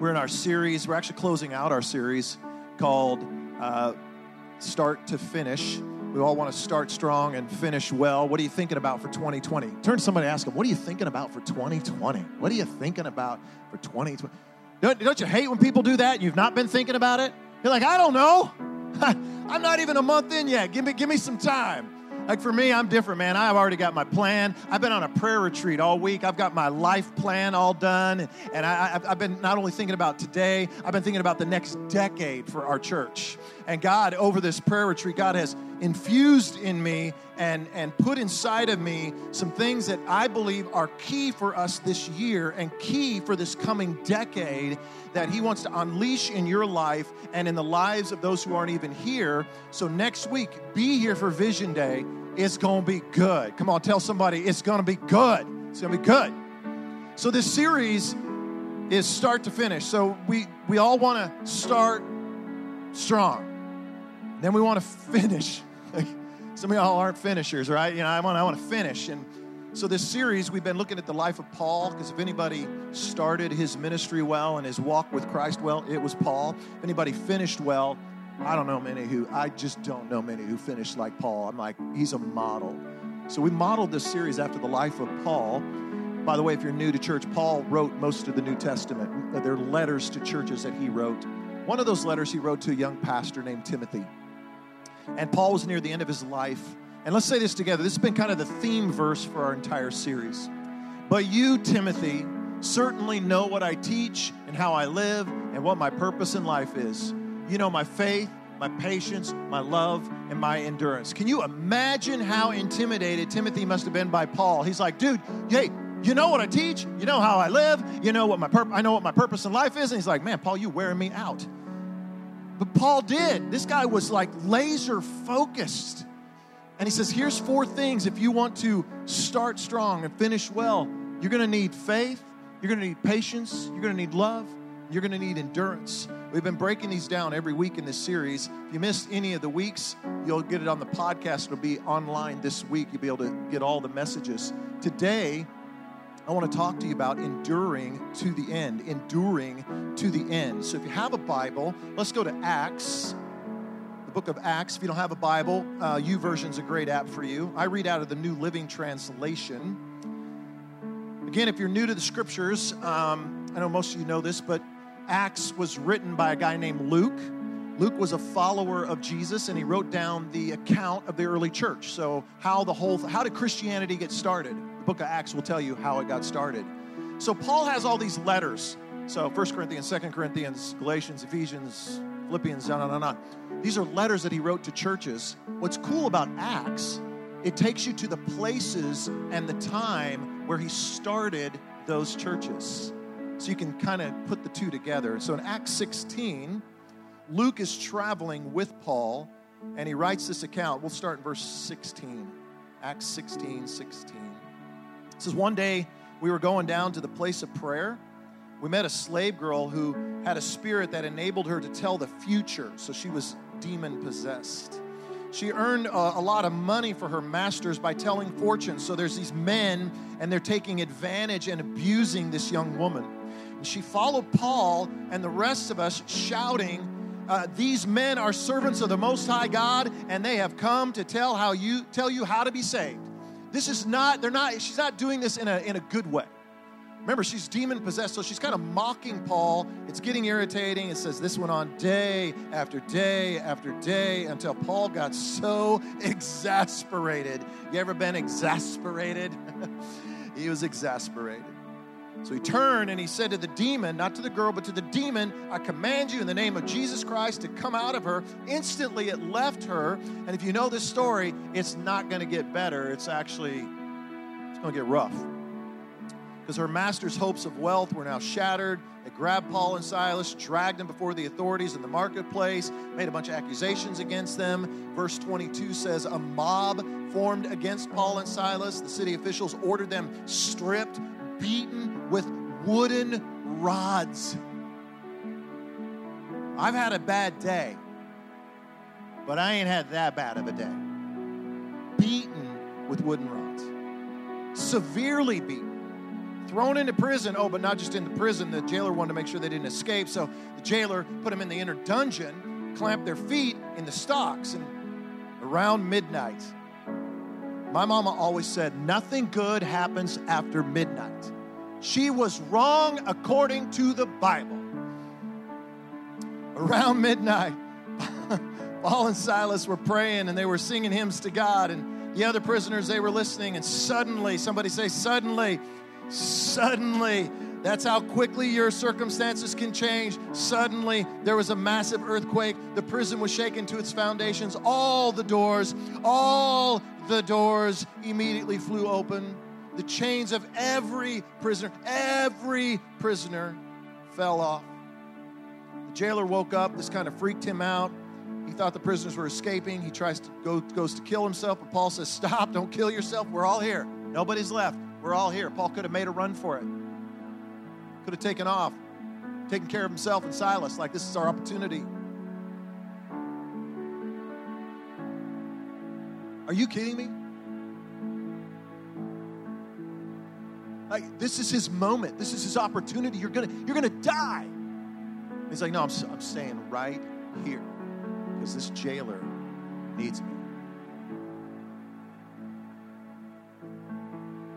We're in our series, we're actually closing out our series called uh, Start to Finish. We all want to start strong and finish well. What are you thinking about for 2020? Turn to somebody and ask them, What are you thinking about for 2020? What are you thinking about for 2020? Don't, don't you hate when people do that? You've not been thinking about it? You're like, I don't know. I'm not even a month in yet. Give me, give me some time. Like for me, I'm different, man. I've already got my plan. I've been on a prayer retreat all week. I've got my life plan all done. And I, have been not only thinking about today, I've been thinking about the next decade for our church. And God, over this prayer retreat, God has infused in me and, and put inside of me some things that I believe are key for us this year and key for this coming decade that He wants to unleash in your life and in the lives of those who aren't even here. So next week, be here for Vision Day. It's going to be good. Come on, tell somebody it's going to be good. It's going to be good. So this series is start to finish. So we we all want to start strong. Then we want to finish. Some of y'all aren't finishers, right? You know, I want I want to finish and so, this series, we've been looking at the life of Paul because if anybody started his ministry well and his walk with Christ well, it was Paul. If anybody finished well, I don't know many who, I just don't know many who finished like Paul. I'm like, he's a model. So, we modeled this series after the life of Paul. By the way, if you're new to church, Paul wrote most of the New Testament. Uh, They're letters to churches that he wrote. One of those letters he wrote to a young pastor named Timothy. And Paul was near the end of his life and let's say this together. This has been kind of the theme verse for our entire series. But you, Timothy, certainly know what I teach and how I live and what my purpose in life is. You know my faith, my patience, my love, and my endurance. Can you imagine how intimidated Timothy must have been by Paul? He's like, dude, hey, you know what I teach, you know how I live, you know what my pur- I know what my purpose in life is. And he's like, man, Paul, you're wearing me out. But Paul did. This guy was like laser focused. And he says, here's four things if you want to start strong and finish well. You're going to need faith, you're going to need patience, you're going to need love, you're going to need endurance. We've been breaking these down every week in this series. If you missed any of the weeks, you'll get it on the podcast. It'll be online this week. You'll be able to get all the messages. Today, I want to talk to you about enduring to the end. Enduring to the end. So if you have a Bible, let's go to Acts the book of Acts. If you don't have a Bible, uh, YouVersion's a great app for you. I read out of the New Living Translation. Again, if you're new to the scriptures, um, I know most of you know this, but Acts was written by a guy named Luke. Luke was a follower of Jesus, and he wrote down the account of the early church. So, how the whole, how did Christianity get started? Book of Acts will tell you how it got started. So, Paul has all these letters. So, 1 Corinthians, 2 Corinthians, Galatians, Ephesians, Philippians, no, no, no. These are letters that he wrote to churches. What's cool about Acts, it takes you to the places and the time where he started those churches. So you can kind of put the two together. So in Acts 16, Luke is traveling with Paul and he writes this account. We'll start in verse 16. Acts 16, 16. Says, One day we were going down to the place of prayer we met a slave girl who had a spirit that enabled her to tell the future, so she was demon possessed. She earned a, a, lot of money for her masters by telling fortunes. So there's these men, and they're taking advantage and abusing this young woman. And she followed Paul and the rest of us, shouting, uh, "These men are servants of the Most High God, and they have come to tell how you tell you how to be saved." This is not. They're not. She's not doing this in a in a good way. Remember, she's demon possessed, so she's kind of mocking Paul. It's getting irritating. It says this went on day after day after day until Paul got so exasperated. You ever been exasperated? he was exasperated. So he turned and he said to the demon, not to the girl, but to the demon, I command you in the name of Jesus Christ to come out of her. Instantly it left her. And if you know this story, it's not going to get better. It's actually it's going to get rough because her master's hopes of wealth were now shattered. They grabbed Paul and Silas, dragged them before the authorities in the marketplace, made a bunch of accusations against them. Verse 22 says, A mob formed against Paul and Silas. The city officials ordered them stripped, beaten with wooden rods. I've had a bad day, but I ain't had that bad of a day. Beaten with wooden rods, severely beaten thrown into prison. Oh, but not just in the prison. The jailer wanted to make sure they didn't escape. So the jailer put them in the inner dungeon, clamped their feet in the stocks, and around midnight, my mama always said, nothing good happens after midnight. She was wrong according to the Bible. Around midnight, Paul and Silas were praying and they were singing hymns to God, and the other prisoners, they were listening, and suddenly, somebody say, suddenly, suddenly, that's how quickly your circumstances can change. Suddenly, there was a massive earthquake. The prison was shaken to its foundations. All the doors, all the doors immediately flew open. The chains of every prisoner, every prisoner fell off. The jailer woke up. This kind of freaked him out. He thought the prisoners were escaping. He tries to go, goes to kill himself, but Paul says, Stop, don't kill yourself. We're all here. Nobody's left. We're all here. Paul could have made a run for it, could have taken off, taken care of himself and Silas, like this is our opportunity. Are you kidding me? Like this is his moment. This is his opportunity. You're gonna you're gonna die. He's like, no, I'm, I'm staying right here because this jailer needs me.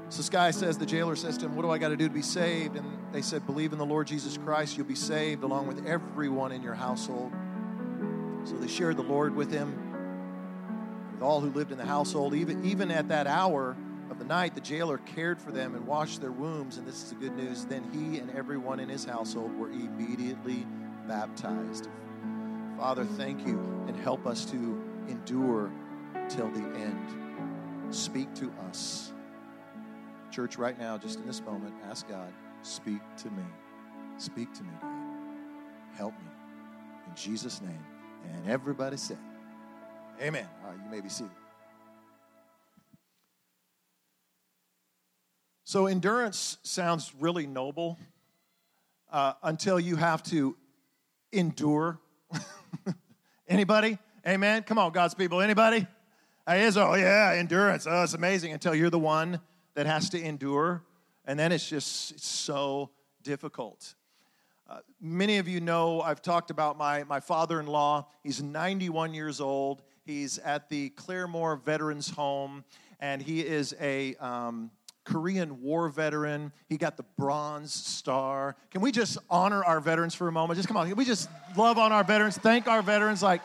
So this guy says, the jailer says to him, What do I got to do to be saved? And they said, Believe in the Lord Jesus Christ, you'll be saved along with everyone in your household. So they shared the Lord with him, with all who lived in the household. Even, even at that hour of the night, the jailer cared for them and washed their wounds. And this is the good news. Then he and everyone in his household were immediately baptized. Father, thank you and help us to endure till the end. Speak to us. Church, right now, just in this moment, ask God, speak to me. Speak to me, God. Help me. In Jesus' name. And everybody said, Amen. All right, you may be seated. So, endurance sounds really noble uh, until you have to endure. Anybody? Amen. Come on, God's people. Anybody? It is, oh yeah, endurance. Oh, it's amazing until you're the one that has to endure. And then it's just it's so difficult. Uh, many of you know I've talked about my, my father in law. He's 91 years old. He's at the Claremore Veterans Home, and he is a um, Korean War veteran. He got the Bronze Star. Can we just honor our veterans for a moment? Just come on. Can we just love on our veterans? Thank our veterans. Like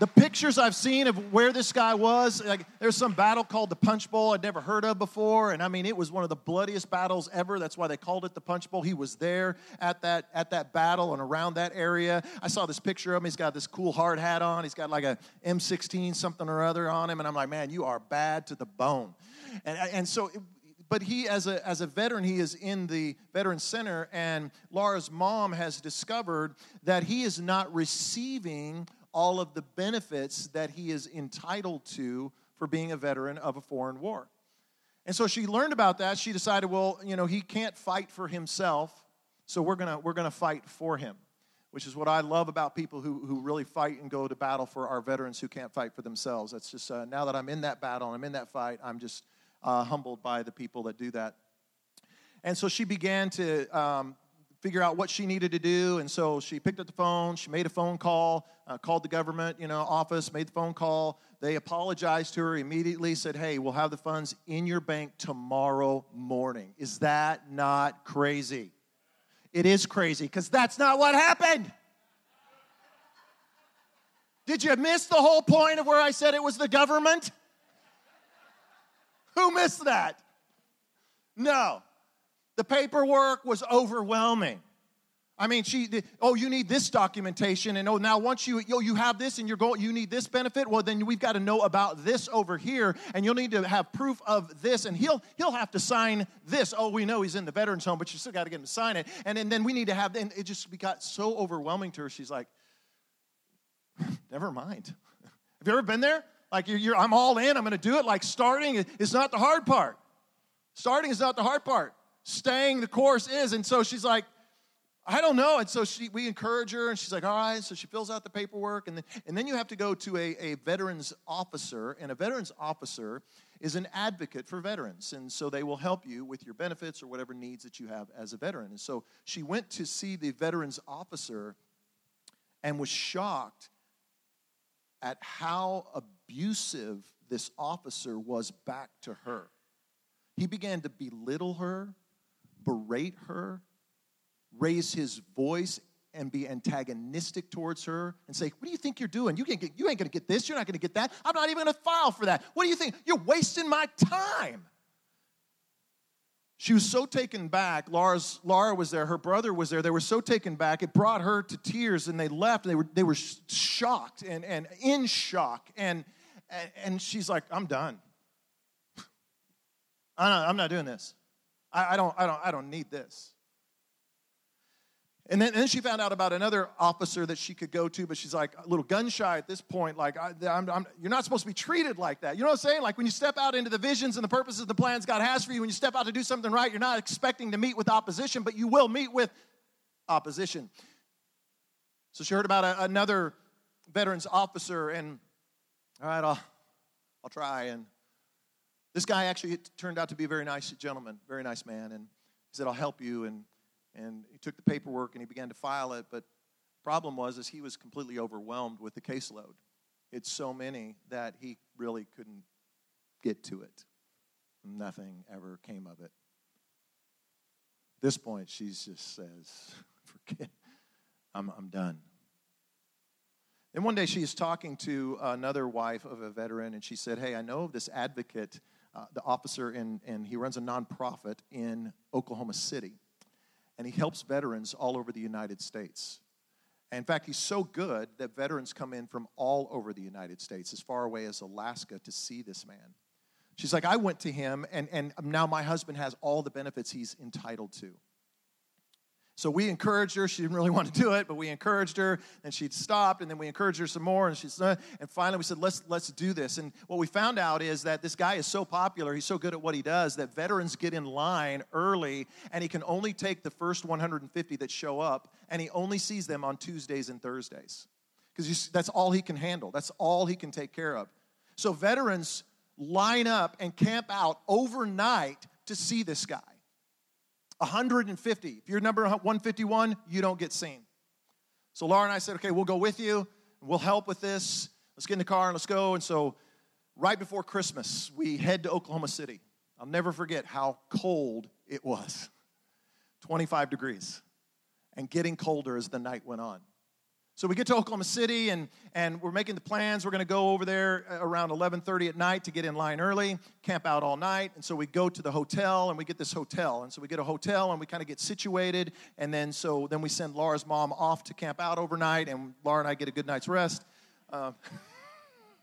the pictures I've seen of where this guy was, like there's some battle called the Punch Bowl I'd never heard of before, and I mean it was one of the bloodiest battles ever. That's why they called it the Punch Bowl. He was there at that at that battle and around that area. I saw this picture of him. He's got this cool hard hat on. He's got like a M16 something or other on him, and I'm like, man, you are bad to the bone. And, and so, but he, as a, as a veteran, he is in the Veteran Center, and Laura's mom has discovered that he is not receiving all of the benefits that he is entitled to for being a veteran of a foreign war. And so she learned about that. She decided, well, you know, he can't fight for himself, so we're gonna we're gonna fight for him, which is what I love about people who who really fight and go to battle for our veterans who can't fight for themselves. That's just uh, now that I'm in that battle and I'm in that fight, I'm just uh, humbled by the people that do that. And so she began to um, figure out what she needed to do. And so she picked up the phone, she made a phone call, uh, called the government you know, office, made the phone call. They apologized to her immediately, said, Hey, we'll have the funds in your bank tomorrow morning. Is that not crazy? It is crazy because that's not what happened. Did you miss the whole point of where I said it was the government? Who missed that? No. The paperwork was overwhelming. I mean, she, oh, you need this documentation, and oh, now once you, oh, you have this and you're going, you need this benefit. Well, then we've got to know about this over here, and you'll need to have proof of this, and he'll he'll have to sign this. Oh, we know he's in the veterans home, but you still got to get him to sign it, and, and then we need to have. And it just got so overwhelming to her. She's like, never mind. Have you ever been there? Like you're, you're I'm all in. I'm going to do it. Like starting is not the hard part. Starting is not the hard part. Staying the course is. And so she's like, I don't know. And so she, we encourage her, and she's like, all right. So she fills out the paperwork, and then, and then you have to go to a, a veterans officer, and a veterans officer is an advocate for veterans. And so they will help you with your benefits or whatever needs that you have as a veteran. And so she went to see the veterans officer and was shocked at how abusive this officer was back to her. He began to belittle her, berate her, raise his voice and be antagonistic towards her and say, What do you think you're doing? You, can't get, you ain't gonna get this, you're not gonna get that. I'm not even gonna file for that. What do you think? You're wasting my time. She was so taken back. Laura's, Laura was there, her brother was there. They were so taken back, it brought her to tears, and they left. They were, they were shocked and, and in shock. And, and, and she's like, I'm done. I'm not doing this. I, I, don't, I, don't, I don't need this. And then, and then she found out about another officer that she could go to, but she's like a little gun shy at this point. Like, I, am you're not supposed to be treated like that. You know what I'm saying? Like, when you step out into the visions and the purposes and the plans God has for you, when you step out to do something right, you're not expecting to meet with opposition, but you will meet with opposition. So she heard about a, another veterans officer, and all right, I'll, I'll try. And this guy actually turned out to be a very nice gentleman, very nice man. And he said, I'll help you. And and he took the paperwork and he began to file it but problem was is he was completely overwhelmed with the caseload it's so many that he really couldn't get to it nothing ever came of it at this point she just says forget i'm, I'm done and one day she is talking to another wife of a veteran and she said hey i know of this advocate uh, the officer in, and he runs a nonprofit in oklahoma city and he helps veterans all over the United States. And in fact, he's so good that veterans come in from all over the United States, as far away as Alaska, to see this man. She's like, I went to him, and, and now my husband has all the benefits he's entitled to. So we encouraged her. She didn't really want to do it, but we encouraged her, and she stopped, and then we encouraged her some more, and she's uh, and finally we said, let's let's do this. And what we found out is that this guy is so popular, he's so good at what he does that veterans get in line early, and he can only take the first 150 that show up, and he only sees them on Tuesdays and Thursdays, because that's all he can handle. That's all he can take care of. So veterans line up and camp out overnight to see this guy. 150. If you're number 151, you don't get seen. So Laura and I said, okay, we'll go with you. We'll help with this. Let's get in the car and let's go. And so right before Christmas, we head to Oklahoma City. I'll never forget how cold it was 25 degrees and getting colder as the night went on. So we get to Oklahoma City and, and we're making the plans. We're going to go over there uh, around 11:30 at night to get in line early, camp out all night. And so we go to the hotel and we get this hotel. And so we get a hotel and we kind of get situated. And then so then we send Laura's mom off to camp out overnight, and Laura and I get a good night's rest. Uh,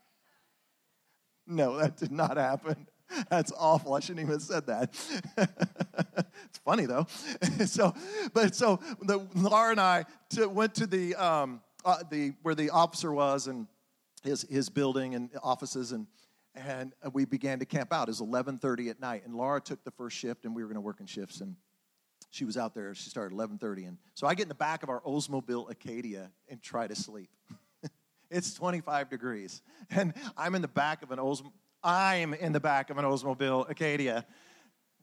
no, that did not happen. That's awful. I shouldn't even have said that. it's funny though. so, but so the, Laura and I to, went to the um, uh, the where the officer was and his his building and offices and and we began to camp out. It was 11:30 at night, and Laura took the first shift, and we were going to work in shifts. And she was out there. She started 11:30, and so I get in the back of our Oldsmobile Acadia and try to sleep. it's 25 degrees, and I'm in the back of an Oldsmobile I'm in the back of an Oldsmobile Acadia,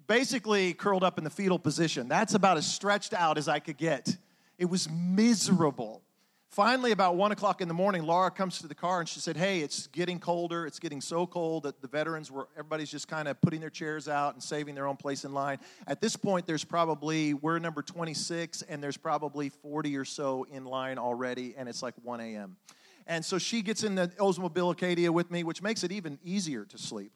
basically curled up in the fetal position. That's about as stretched out as I could get. It was miserable. Finally, about one o'clock in the morning, Laura comes to the car and she said, Hey, it's getting colder. It's getting so cold that the veterans were, everybody's just kind of putting their chairs out and saving their own place in line. At this point, there's probably, we're number 26, and there's probably 40 or so in line already, and it's like 1 a.m. And so she gets in the Oldsmobile Acadia with me, which makes it even easier to sleep.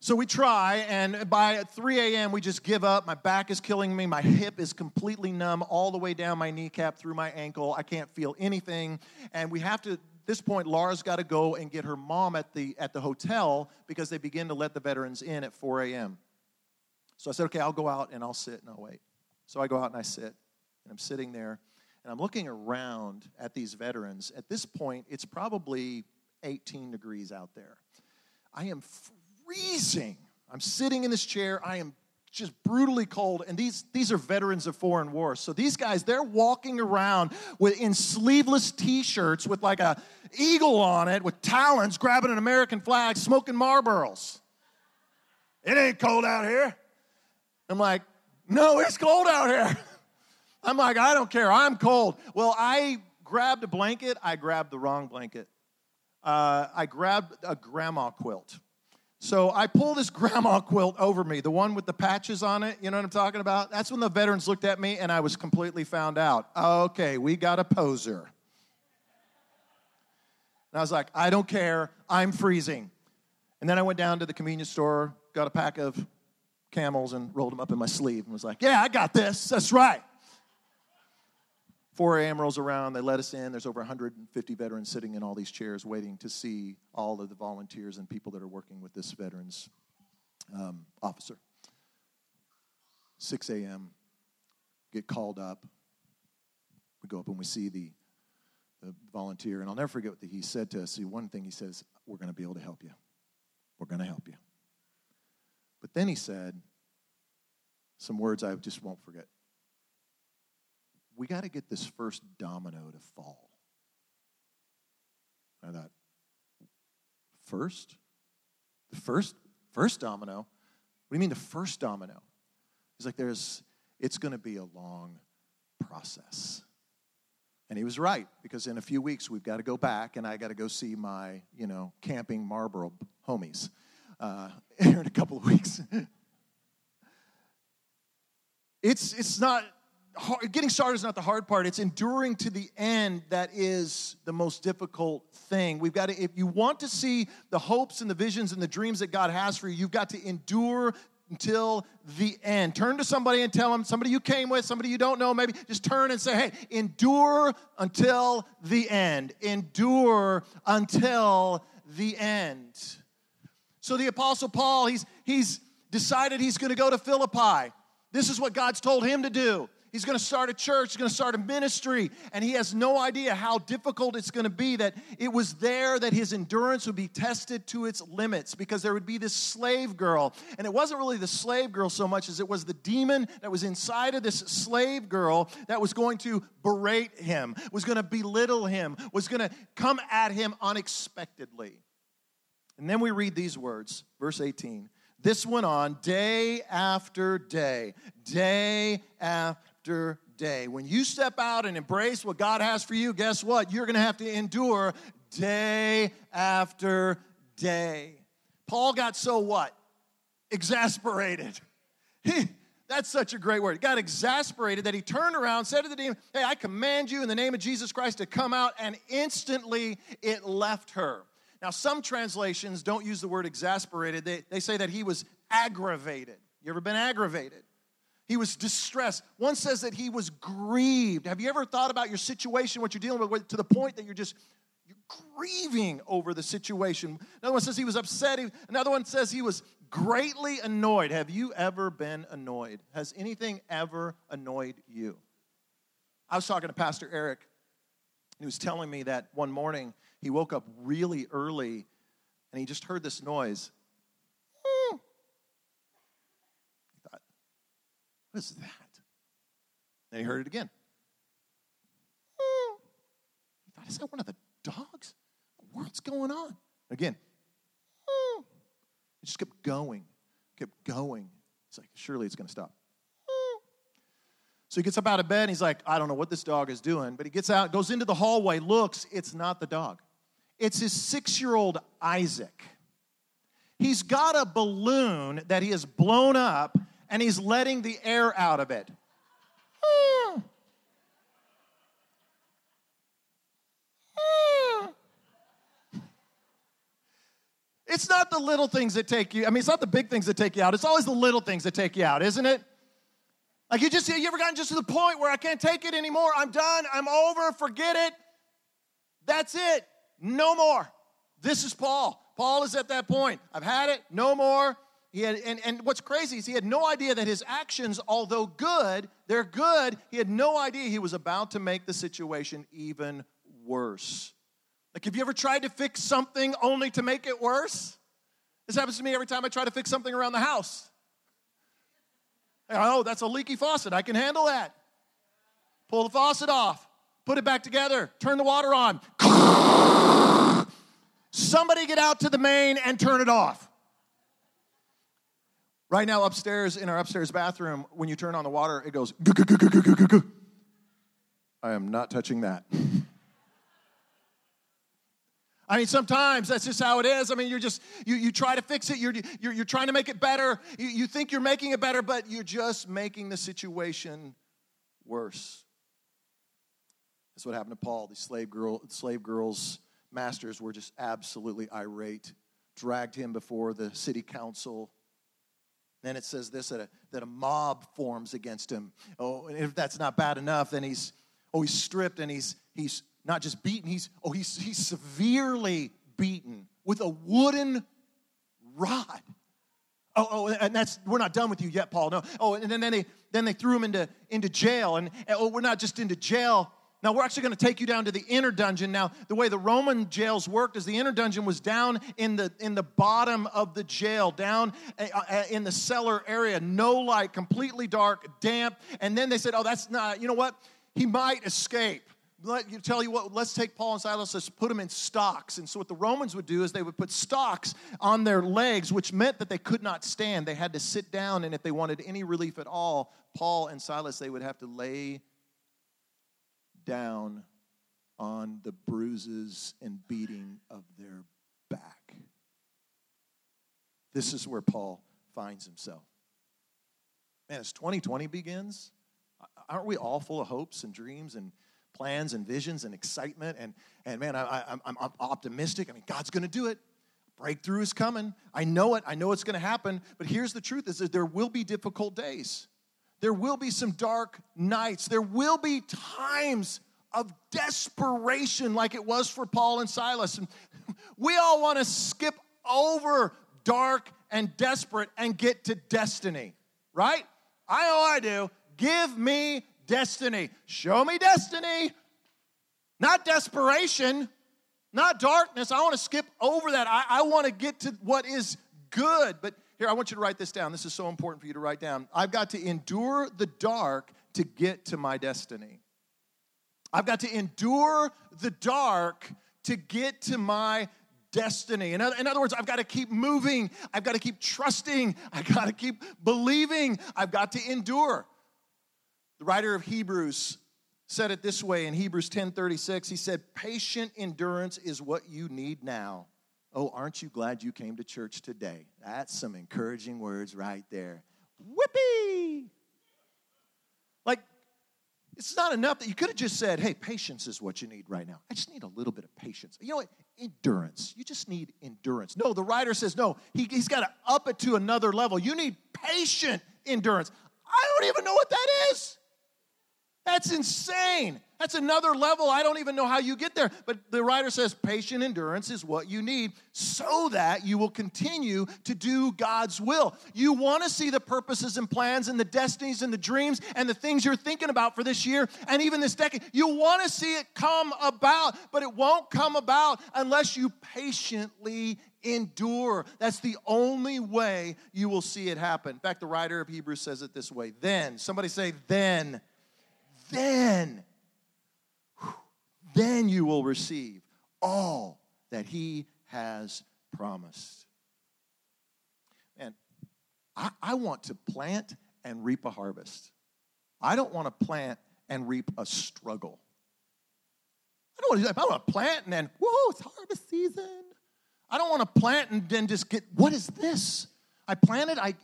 So we try, and by 3 a.m., we just give up. My back is killing me. My hip is completely numb all the way down my kneecap through my ankle. I can't feel anything. And we have to, at this point, Laura's got to go and get her mom at the, at the hotel because they begin to let the veterans in at 4 a.m. So I said, okay, I'll go out and I'll sit and I'll wait. So I go out and I sit, and I'm sitting there and I'm looking around at these veterans. At this point, it's probably 18 degrees out there. I am freezing. I'm sitting in this chair. I am just brutally cold. And these, these are veterans of foreign wars. So these guys, they're walking around with, in sleeveless t shirts with like a eagle on it with talons, grabbing an American flag, smoking Marlboros. It ain't cold out here. I'm like, no, it's cold out here. I'm like, I don't care. I'm cold. Well, I grabbed a blanket. I grabbed the wrong blanket. Uh, I grabbed a grandma quilt. So I pull this grandma quilt over me, the one with the patches on it. You know what I'm talking about? That's when the veterans looked at me and I was completely found out. Okay, we got a poser. And I was like, I don't care. I'm freezing. And then I went down to the convenience store, got a pack of camels, and rolled them up in my sleeve and was like, Yeah, I got this. That's right. 4 a.m. rolls around, they let us in. There's over 150 veterans sitting in all these chairs waiting to see all of the volunteers and people that are working with this veterans um, officer. 6 a.m., get called up. We go up and we see the, the volunteer, and I'll never forget what he said to us. See, one thing he says, We're going to be able to help you. We're going to help you. But then he said some words I just won't forget we got to get this first domino to fall. I thought, first? The first, first domino? What do you mean the first domino? He's like, there's, it's going to be a long process. And he was right, because in a few weeks we've got to go back and I got to go see my, you know, camping Marlboro homies uh, in a couple of weeks. it's, it's not hard, getting started is not the hard part. It's enduring to the end that is the most difficult thing. We've got to, if you want to see the hopes and the visions and the dreams that God has for you, you've got to endure until the end. Turn to somebody and tell them, somebody you came with, somebody you don't know, maybe just turn and say, hey, endure until the end. Endure until the end. So the Apostle Paul, he's, he's decided he's going to go to Philippi. This is what God's told him to do. He's going to start a church, he's going to start a ministry, and he has no idea how difficult it's going to be. That it was there that his endurance would be tested to its limits because there would be this slave girl. And it wasn't really the slave girl so much as it was the demon that was inside of this slave girl that was going to berate him, was going to belittle him, was going to come at him unexpectedly. And then we read these words, verse 18. This went on day after day, day after after day. When you step out and embrace what God has for you, guess what? You're going to have to endure day after day. Paul got so what? Exasperated. That's such a great word. He got exasperated that he turned around, said to the demon, Hey, I command you in the name of Jesus Christ to come out, and instantly it left her. Now, some translations don't use the word exasperated, they, they say that he was aggravated. You ever been aggravated? He was distressed. One says that he was grieved. Have you ever thought about your situation, what you're dealing with, to the point that you're just you're grieving over the situation? Another one says he was upset. Another one says he was greatly annoyed. Have you ever been annoyed? Has anything ever annoyed you? I was talking to Pastor Eric. and He was telling me that one morning he woke up really early and he just heard this noise. What is that? Then he heard it again. He thought, is that one of the dogs? What's going on? Again. It just kept going, kept going. It's like, surely it's going to stop. So he gets up out of bed and he's like, I don't know what this dog is doing. But he gets out, goes into the hallway, looks, it's not the dog. It's his six year old Isaac. He's got a balloon that he has blown up and he's letting the air out of it. It's not the little things that take you, I mean, it's not the big things that take you out. It's always the little things that take you out, isn't it? Like you just, you ever gotten just to the point where I can't take it anymore? I'm done. I'm over. Forget it. That's it. No more. This is Paul. Paul is at that point. I've had it. No more. He had, and, and what's crazy is he had no idea that his actions, although good, they're good, he had no idea he was about to make the situation even worse. Like, have you ever tried to fix something only to make it worse? This happens to me every time I try to fix something around the house. Oh, that's a leaky faucet. I can handle that. Pull the faucet off, put it back together, turn the water on. Somebody get out to the main and turn it off. Right now, upstairs in our upstairs bathroom, when you turn on the water, it goes. I am not touching that. I mean, sometimes that's just how it is. I mean, you're just, you, you try to fix it, you're, you're, you're trying to make it better. You, you think you're making it better, but you're just making the situation worse. That's what happened to Paul. These slave, girl, slave girls' masters were just absolutely irate, dragged him before the city council. Then it says this that a, that a mob forms against him. Oh, and if that's not bad enough, then he's oh he's stripped and he's he's not just beaten, he's, oh, he's, he's severely beaten with a wooden rod. Oh, oh, and that's we're not done with you yet, Paul. No. Oh, and then, then they then they threw him into into jail, and oh, we're not just into jail. Now we're actually going to take you down to the inner dungeon. Now the way the Roman jails worked is the inner dungeon was down in the in the bottom of the jail, down uh, uh, in the cellar area, no light, completely dark, damp. And then they said, "Oh, that's not. You know what? He might escape." let you tell you what let's take paul and silas let's put them in stocks and so what the romans would do is they would put stocks on their legs which meant that they could not stand they had to sit down and if they wanted any relief at all paul and silas they would have to lay down on the bruises and beating of their back this is where paul finds himself man as 2020 begins aren't we all full of hopes and dreams and plans and visions and excitement. And, and man, I, am I'm, I'm optimistic. I mean, God's going to do it. Breakthrough is coming. I know it. I know it's going to happen. But here's the truth is that there will be difficult days. There will be some dark nights. There will be times of desperation like it was for Paul and Silas. And we all want to skip over dark and desperate and get to destiny, right? I know I do. Give me destiny. Show me destiny, not desperation, not darkness. I want to skip over that. I, I want to get to what is good. But here, I want you to write this down. This is so important for you to write down. I've got to endure the dark to get to my destiny. I've got to endure the dark to get to my destiny. In other, in other words, I've got to keep moving. I've got to keep trusting. I've got to keep believing. I've got to endure. The writer of Hebrews said it this way in Hebrews 10:36. He said, "Patient endurance is what you need now." Oh, aren't you glad you came to church today? That's some encouraging words right there. Whippy! Like, it's not enough that you could have just said, hey, patience is what you need right now. I just need a little bit of patience. You know what? Endurance. You just need endurance. No, the writer says, no, he, he's got to up it to another level. You need patient endurance. I don't even know what that is. That's insane. That's another level. I don't even know how you get there. But the writer says patient endurance is what you need so that you will continue to do God's will. You want to see the purposes and plans and the destinies and the dreams and the things you're thinking about for this year and even this decade. You want to see it come about, but it won't come about unless you patiently endure. That's the only way you will see it happen. In fact, the writer of Hebrews says it this way then, somebody say, then then, then you will receive all that He has promised. And I, I want to plant and reap a harvest. I don't want to plant and reap a struggle. I don't want to, I want to plant and then, whoa, it's harvest season. I don't want to plant and then just get, what is this? I planted, I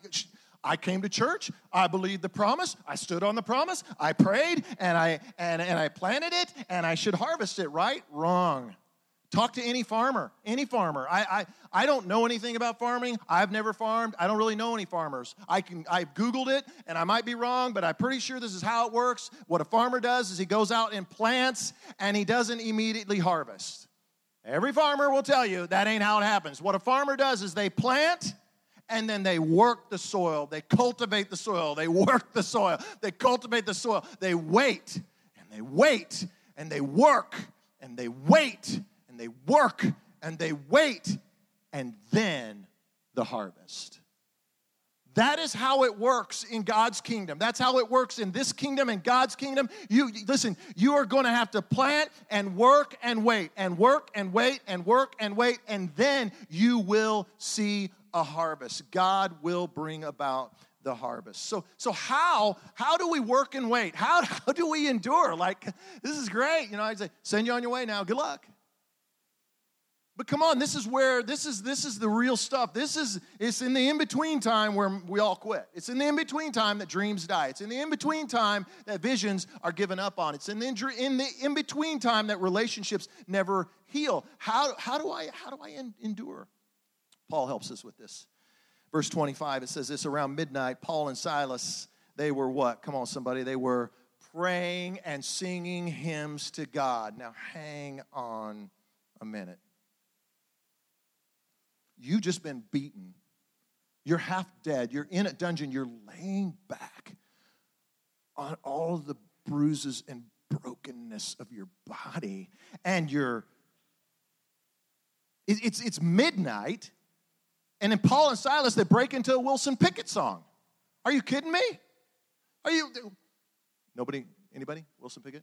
I came to church. I believed the promise. I stood on the promise. I prayed and I and, and I planted it and I should harvest it, right? Wrong. Talk to any farmer, any farmer. I, I, I don't know anything about farming. I've never farmed. I don't really know any farmers. I can I've Googled it and I might be wrong, but I'm pretty sure this is how it works. What a farmer does is he goes out and plants and he doesn't immediately harvest. Every farmer will tell you that ain't how it happens. What a farmer does is they plant and then they work the soil, they cultivate the soil, they work the soil, they cultivate the soil, they wait and they wait and they work and they wait and they work and they wait and then the harvest. That is how it works in God's kingdom. That's how it works in this kingdom and God's kingdom. You listen, you are going to have to plant and work and wait and work and wait and work and wait and then you will see a harvest. God will bring about the harvest. So so how how do we work and wait? How how do we endure? Like this is great. You know, I'd say send you on your way now. Good luck. But come on, this is where this is this is the real stuff. This is it's in the in-between time where we all quit. It's in the in-between time that dreams die. It's in the in-between time that visions are given up on. It's in the in the in-between time that relationships never heal. How, how do I how do I endure? Paul helps us with this. Verse 25, it says this around midnight, Paul and Silas, they were what? Come on, somebody, they were praying and singing hymns to God. Now hang on a minute. You've just been beaten. You're half dead. You're in a dungeon. You're laying back on all the bruises and brokenness of your body. And you're, it's, it's midnight. And in Paul and Silas, they break into a Wilson Pickett song. Are you kidding me? Are you, nobody, anybody? Wilson Pickett?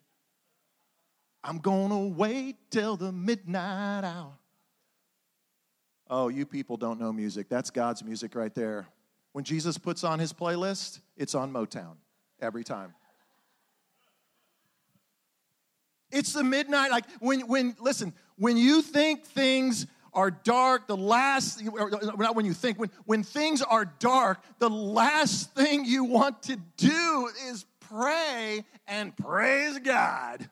I'm gonna wait till the midnight hour. Oh, you people don't know music. That's God's music right there. When Jesus puts on his playlist, it's on Motown every time. It's the midnight, like when, when, listen, when you think things are dark, the last, not when you think, when, when things are dark, the last thing you want to do is pray and praise God.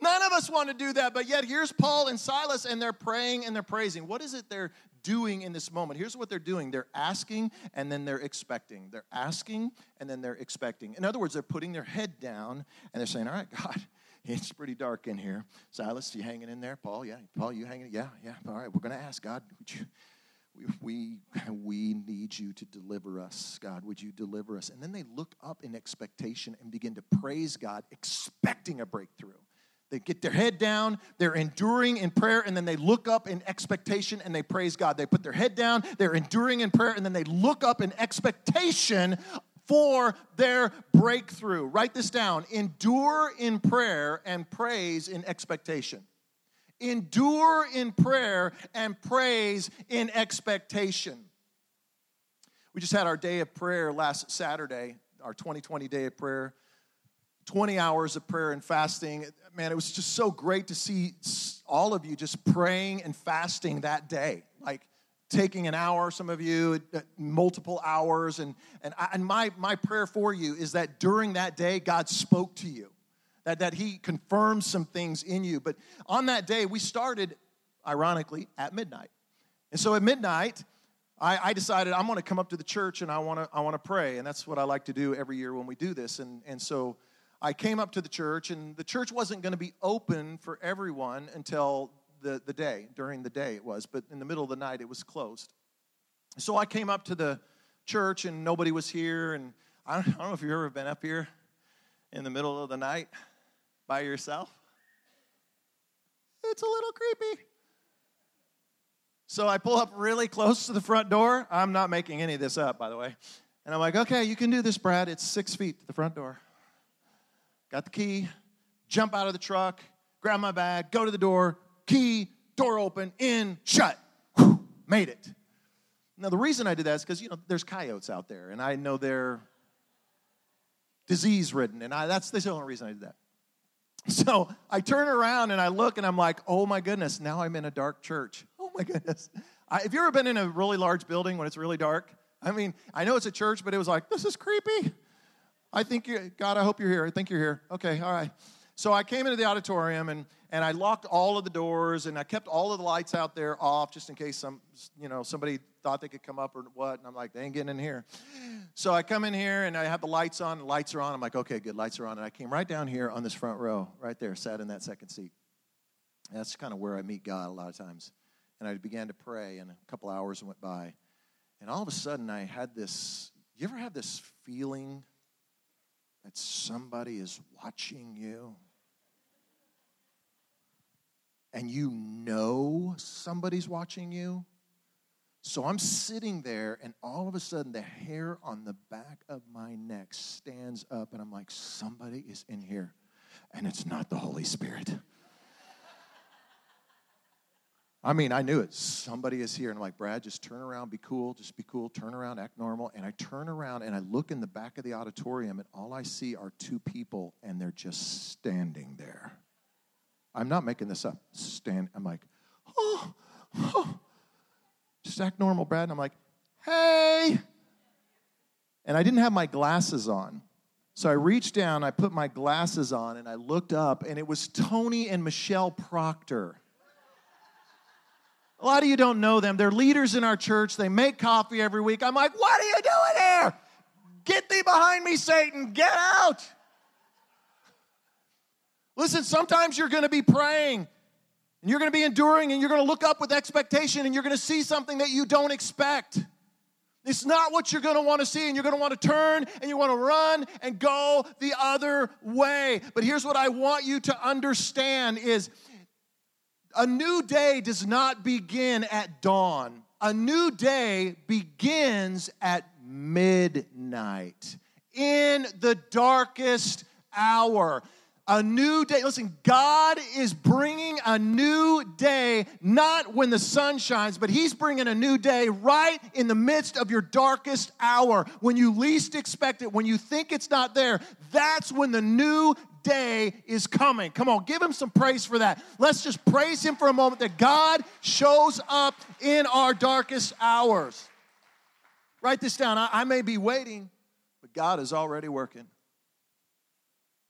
None of us want to do that, but yet here's Paul and Silas, and they're praying and they're praising. What is it they're doing in this moment? Here's what they're doing they're asking and then they're expecting. They're asking and then they're expecting. In other words, they're putting their head down and they're saying, All right, God, it's pretty dark in here. Silas, you hanging in there? Paul, yeah. Paul, you hanging? Yeah, yeah. All right, we're going to ask God, you. We, we need you to deliver us, God. Would you deliver us? And then they look up in expectation and begin to praise God, expecting a breakthrough. They get their head down, they're enduring in prayer, and then they look up in expectation and they praise God. They put their head down, they're enduring in prayer, and then they look up in expectation for their breakthrough. Write this down endure in prayer and praise in expectation. Endure in prayer and praise in expectation. We just had our day of prayer last Saturday, our 2020 day of prayer. 20 hours of prayer and fasting. Man, it was just so great to see all of you just praying and fasting that day. Like taking an hour, some of you, uh, multiple hours. And, and, I, and my, my prayer for you is that during that day, God spoke to you, that, that He confirmed some things in you. But on that day, we started, ironically, at midnight. And so at midnight, I, I decided I'm going to come up to the church and I want to I want to pray, and that's what I like to do every year when we do this. And and so I came up to the church, and the church wasn't going to be open for everyone until the, the day, during the day it was, but in the middle of the night it was closed. So I came up to the church, and nobody was here. And I don't, I don't know if you've ever been up here in the middle of the night by yourself. It's a little creepy. So I pull up really close to the front door. I'm not making any of this up, by the way. And I'm like, okay, you can do this, Brad. It's six feet to the front door got the key, jump out of the truck, grab my bag, go to the door, key, door open, in, shut. Whew, made it. Now, the reason I did that is because, you know, there's coyotes out there, and I know they're disease ridden, and I, that's, the only reason I did that. So I turn around and I look, and I'm like, oh my goodness, now I'm in a dark church. Oh my goodness. I, have you ever been in a really large building when it's really dark? I mean, I know it's a church, but it was like, this is creepy. I think you, God, I hope you're here. I think you're here. Okay, all right. So I came into the auditorium and, and I locked all of the doors and I kept all of the lights out there off just in case some, you know, somebody thought they could come up or what. And I'm like, they ain't getting in here. So I come in here and I have the lights on. The lights are on. I'm like, okay, good. Lights are on. And I came right down here on this front row, right there, sat in that second seat. And that's kind of where I meet God a lot of times. And I began to pray, and a couple hours went by. And all of a sudden, I had this. You ever have this feeling that somebody is watching you and you know somebody's watching you. So I'm sitting there, and all of a sudden, the hair on the back of my neck stands up, and I'm like, somebody is in here, and it's not the Holy Spirit. I mean, I knew it. Somebody is here. And I'm like, Brad, just turn around, be cool, just be cool, turn around, act normal. And I turn around and I look in the back of the auditorium, and all I see are two people, and they're just standing there. I'm not making this up. Stand. I'm like, oh, oh just act normal, Brad. And I'm like, hey. And I didn't have my glasses on. So I reached down, I put my glasses on, and I looked up, and it was Tony and Michelle Proctor. A lot of you don't know them. They're leaders in our church. They make coffee every week. I'm like, what are you doing here? Get thee behind me, Satan. Get out. Listen, sometimes you're going to be praying and you're going to be enduring and you're going to look up with expectation and you're going to see something that you don't expect. It's not what you're going to want to see, and you're going to want to turn and you want to run and go the other way. But here's what I want you to understand is a new day does not begin at dawn. A new day begins at midnight in the darkest hour a new day. Listen, God is bringing a new day, not when the sun shines, but He's bringing a new day right in the midst of your darkest hour. When you least expect it, when you think it's not there, that's when the new day is coming. Come on, give Him some praise for that. Let's just praise Him for a moment that God shows up in our darkest hours. Write this down. I, I may be waiting, but God is already working.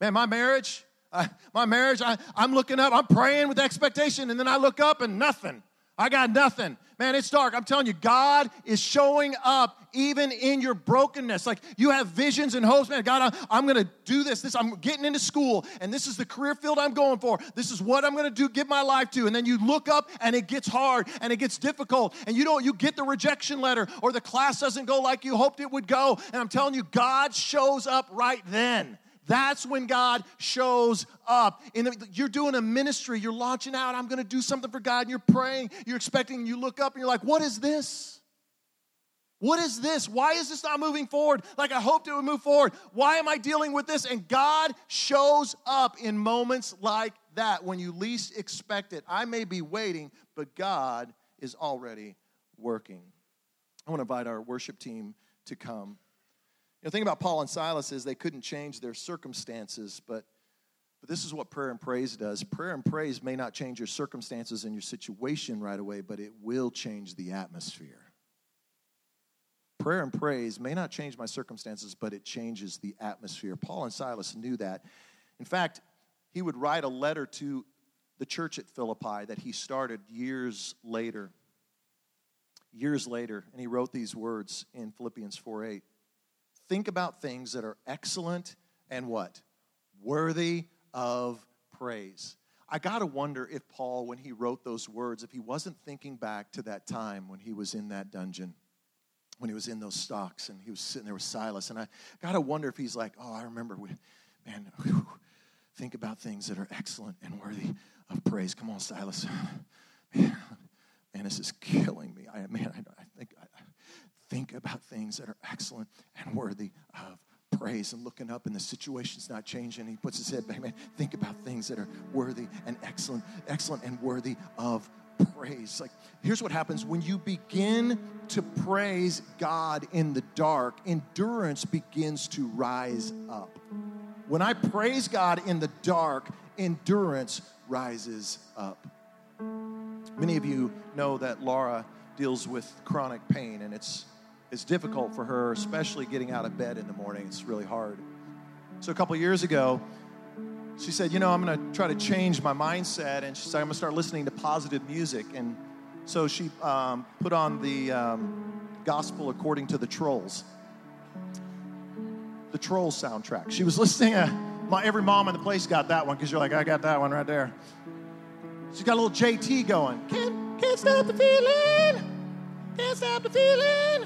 Man, my marriage, I, my marriage, I, I'm looking up, I'm praying with expectation, and then I look up and nothing. I got nothing. Man, it's dark. I'm telling you, God is showing up even in your brokenness. Like you have visions and hopes, man. God, I, I'm going to do this. This I'm getting into school, and this is the career field I'm going for. This is what I'm going to do, give my life to. And then you look up, and it gets hard, and it gets difficult, and you don't. You get the rejection letter, or the class doesn't go like you hoped it would go. And I'm telling you, God shows up right then. That's when God shows up. And you're doing a ministry, you're launching out, I'm going to do something for God, and you're praying, you're expecting, you look up and you're like, what is this? What is this? Why is this not moving forward like I hoped it would move forward? Why am I dealing with this? And God shows up in moments like that when you least expect it. I may be waiting, but God is already working. I want to invite our worship team to come. You know, the thing about Paul and Silas is they couldn't change their circumstances, but, but this is what prayer and praise does. Prayer and praise may not change your circumstances and your situation right away, but it will change the atmosphere. Prayer and praise may not change my circumstances, but it changes the atmosphere. Paul and Silas knew that. In fact, he would write a letter to the church at Philippi that he started years later. Years later, and he wrote these words in Philippians 4 8 think about things that are excellent and what? Worthy of praise. I got to wonder if Paul, when he wrote those words, if he wasn't thinking back to that time when he was in that dungeon, when he was in those stocks and he was sitting there with Silas. And I got to wonder if he's like, oh, I remember, we, man, whew, think about things that are excellent and worthy of praise. Come on, Silas. Man, man this is killing me. I, man, I, I think think about things that are excellent and worthy of praise and looking up and the situation's not changing. He puts his head back, man. Think about things that are worthy and excellent, excellent and worthy of praise. Like, here's what happens when you begin to praise God in the dark, endurance begins to rise up. When I praise God in the dark, endurance rises up. Many of you know that Laura deals with chronic pain, and it's it's difficult for her, especially getting out of bed in the morning. It's really hard. So a couple years ago, she said, You know, I'm going to try to change my mindset. And she said, I'm going to start listening to positive music. And so she um, put on the um, gospel according to the trolls, the Trolls soundtrack. She was listening to my, every mom in the place got that one because you're like, I got that one right there. She's got a little JT going. Can't, can't stop the feeling. Can't stop the feeling.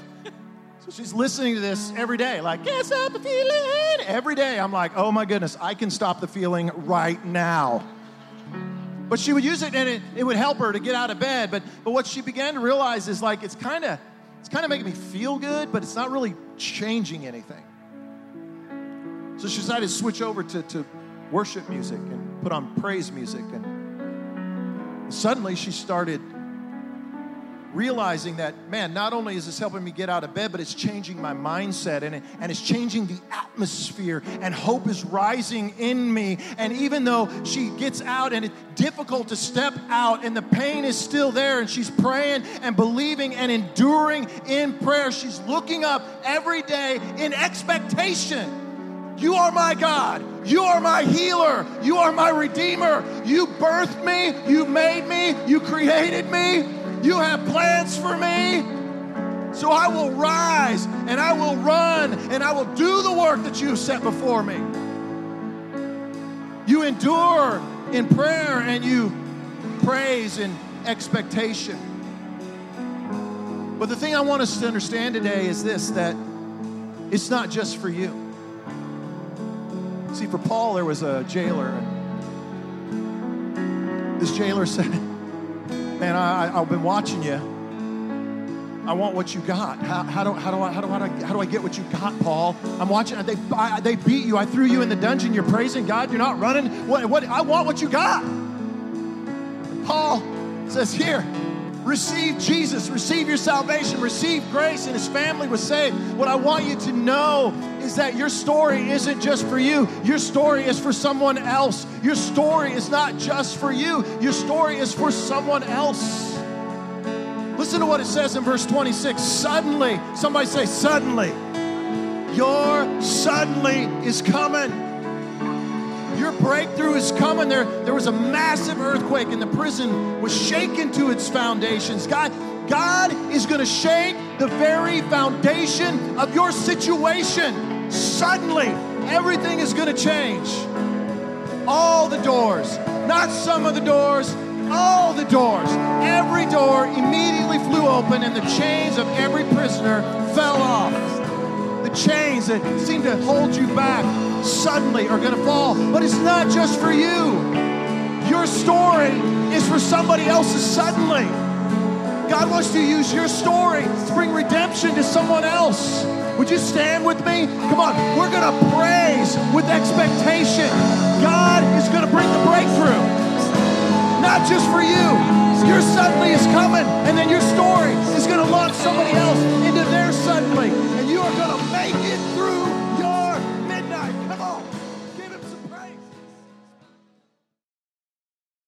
So she's listening to this every day, like, can't stop the feeling. Every day, I'm like, oh my goodness, I can stop the feeling right now. But she would use it and it, it would help her to get out of bed. But, but what she began to realize is like it's kind of it's kind of making me feel good, but it's not really changing anything. So she decided to switch over to, to worship music and put on praise music. And suddenly she started realizing that, man, not only is this helping me get out of bed, but it's changing my mindset and, it, and it's changing the atmosphere, and hope is rising in me. And even though she gets out and it's difficult to step out, and the pain is still there, and she's praying and believing and enduring in prayer, she's looking up every day in expectation. You are my God. You are my healer. You are my redeemer. You birthed me. You made me. You created me. You have plans for me. So I will rise and I will run and I will do the work that you have set before me. You endure in prayer and you praise in expectation. But the thing I want us to understand today is this that it's not just for you. See, for Paul, there was a jailer. This jailer said, man, I, have been watching you. I want what you got. How, how, do, how, do I, how, do I, how do I get what you got, Paul? I'm watching. They, I, they beat you. I threw you in the dungeon. You're praising God. You're not running. What, what, I want what you got. Paul says, Here, receive Jesus, receive your salvation, receive grace, and his family was saved. What I want you to know is that your story isn't just for you, your story is for someone else. Your story is not just for you, your story is for someone else. Listen to what it says in verse 26. Suddenly, somebody say, suddenly. Your suddenly is coming. Your breakthrough is coming. There, there was a massive earthquake, and the prison was shaken to its foundations. God, God is going to shake the very foundation of your situation. Suddenly, everything is going to change. All the doors, not some of the doors, all the doors. Every door immediately flew open, and the chains of every prisoner fell off. The chains that seemed to hold you back suddenly are going to fall. But it's not just for you. Your story is for somebody else's suddenly. God wants to use your story to bring redemption to someone else. Would you stand with me? Come on, we're going to praise with expectation. God is going to bring the breakthrough, not just for you. Your suddenly is coming, and then your story is going to launch somebody else into their suddenly.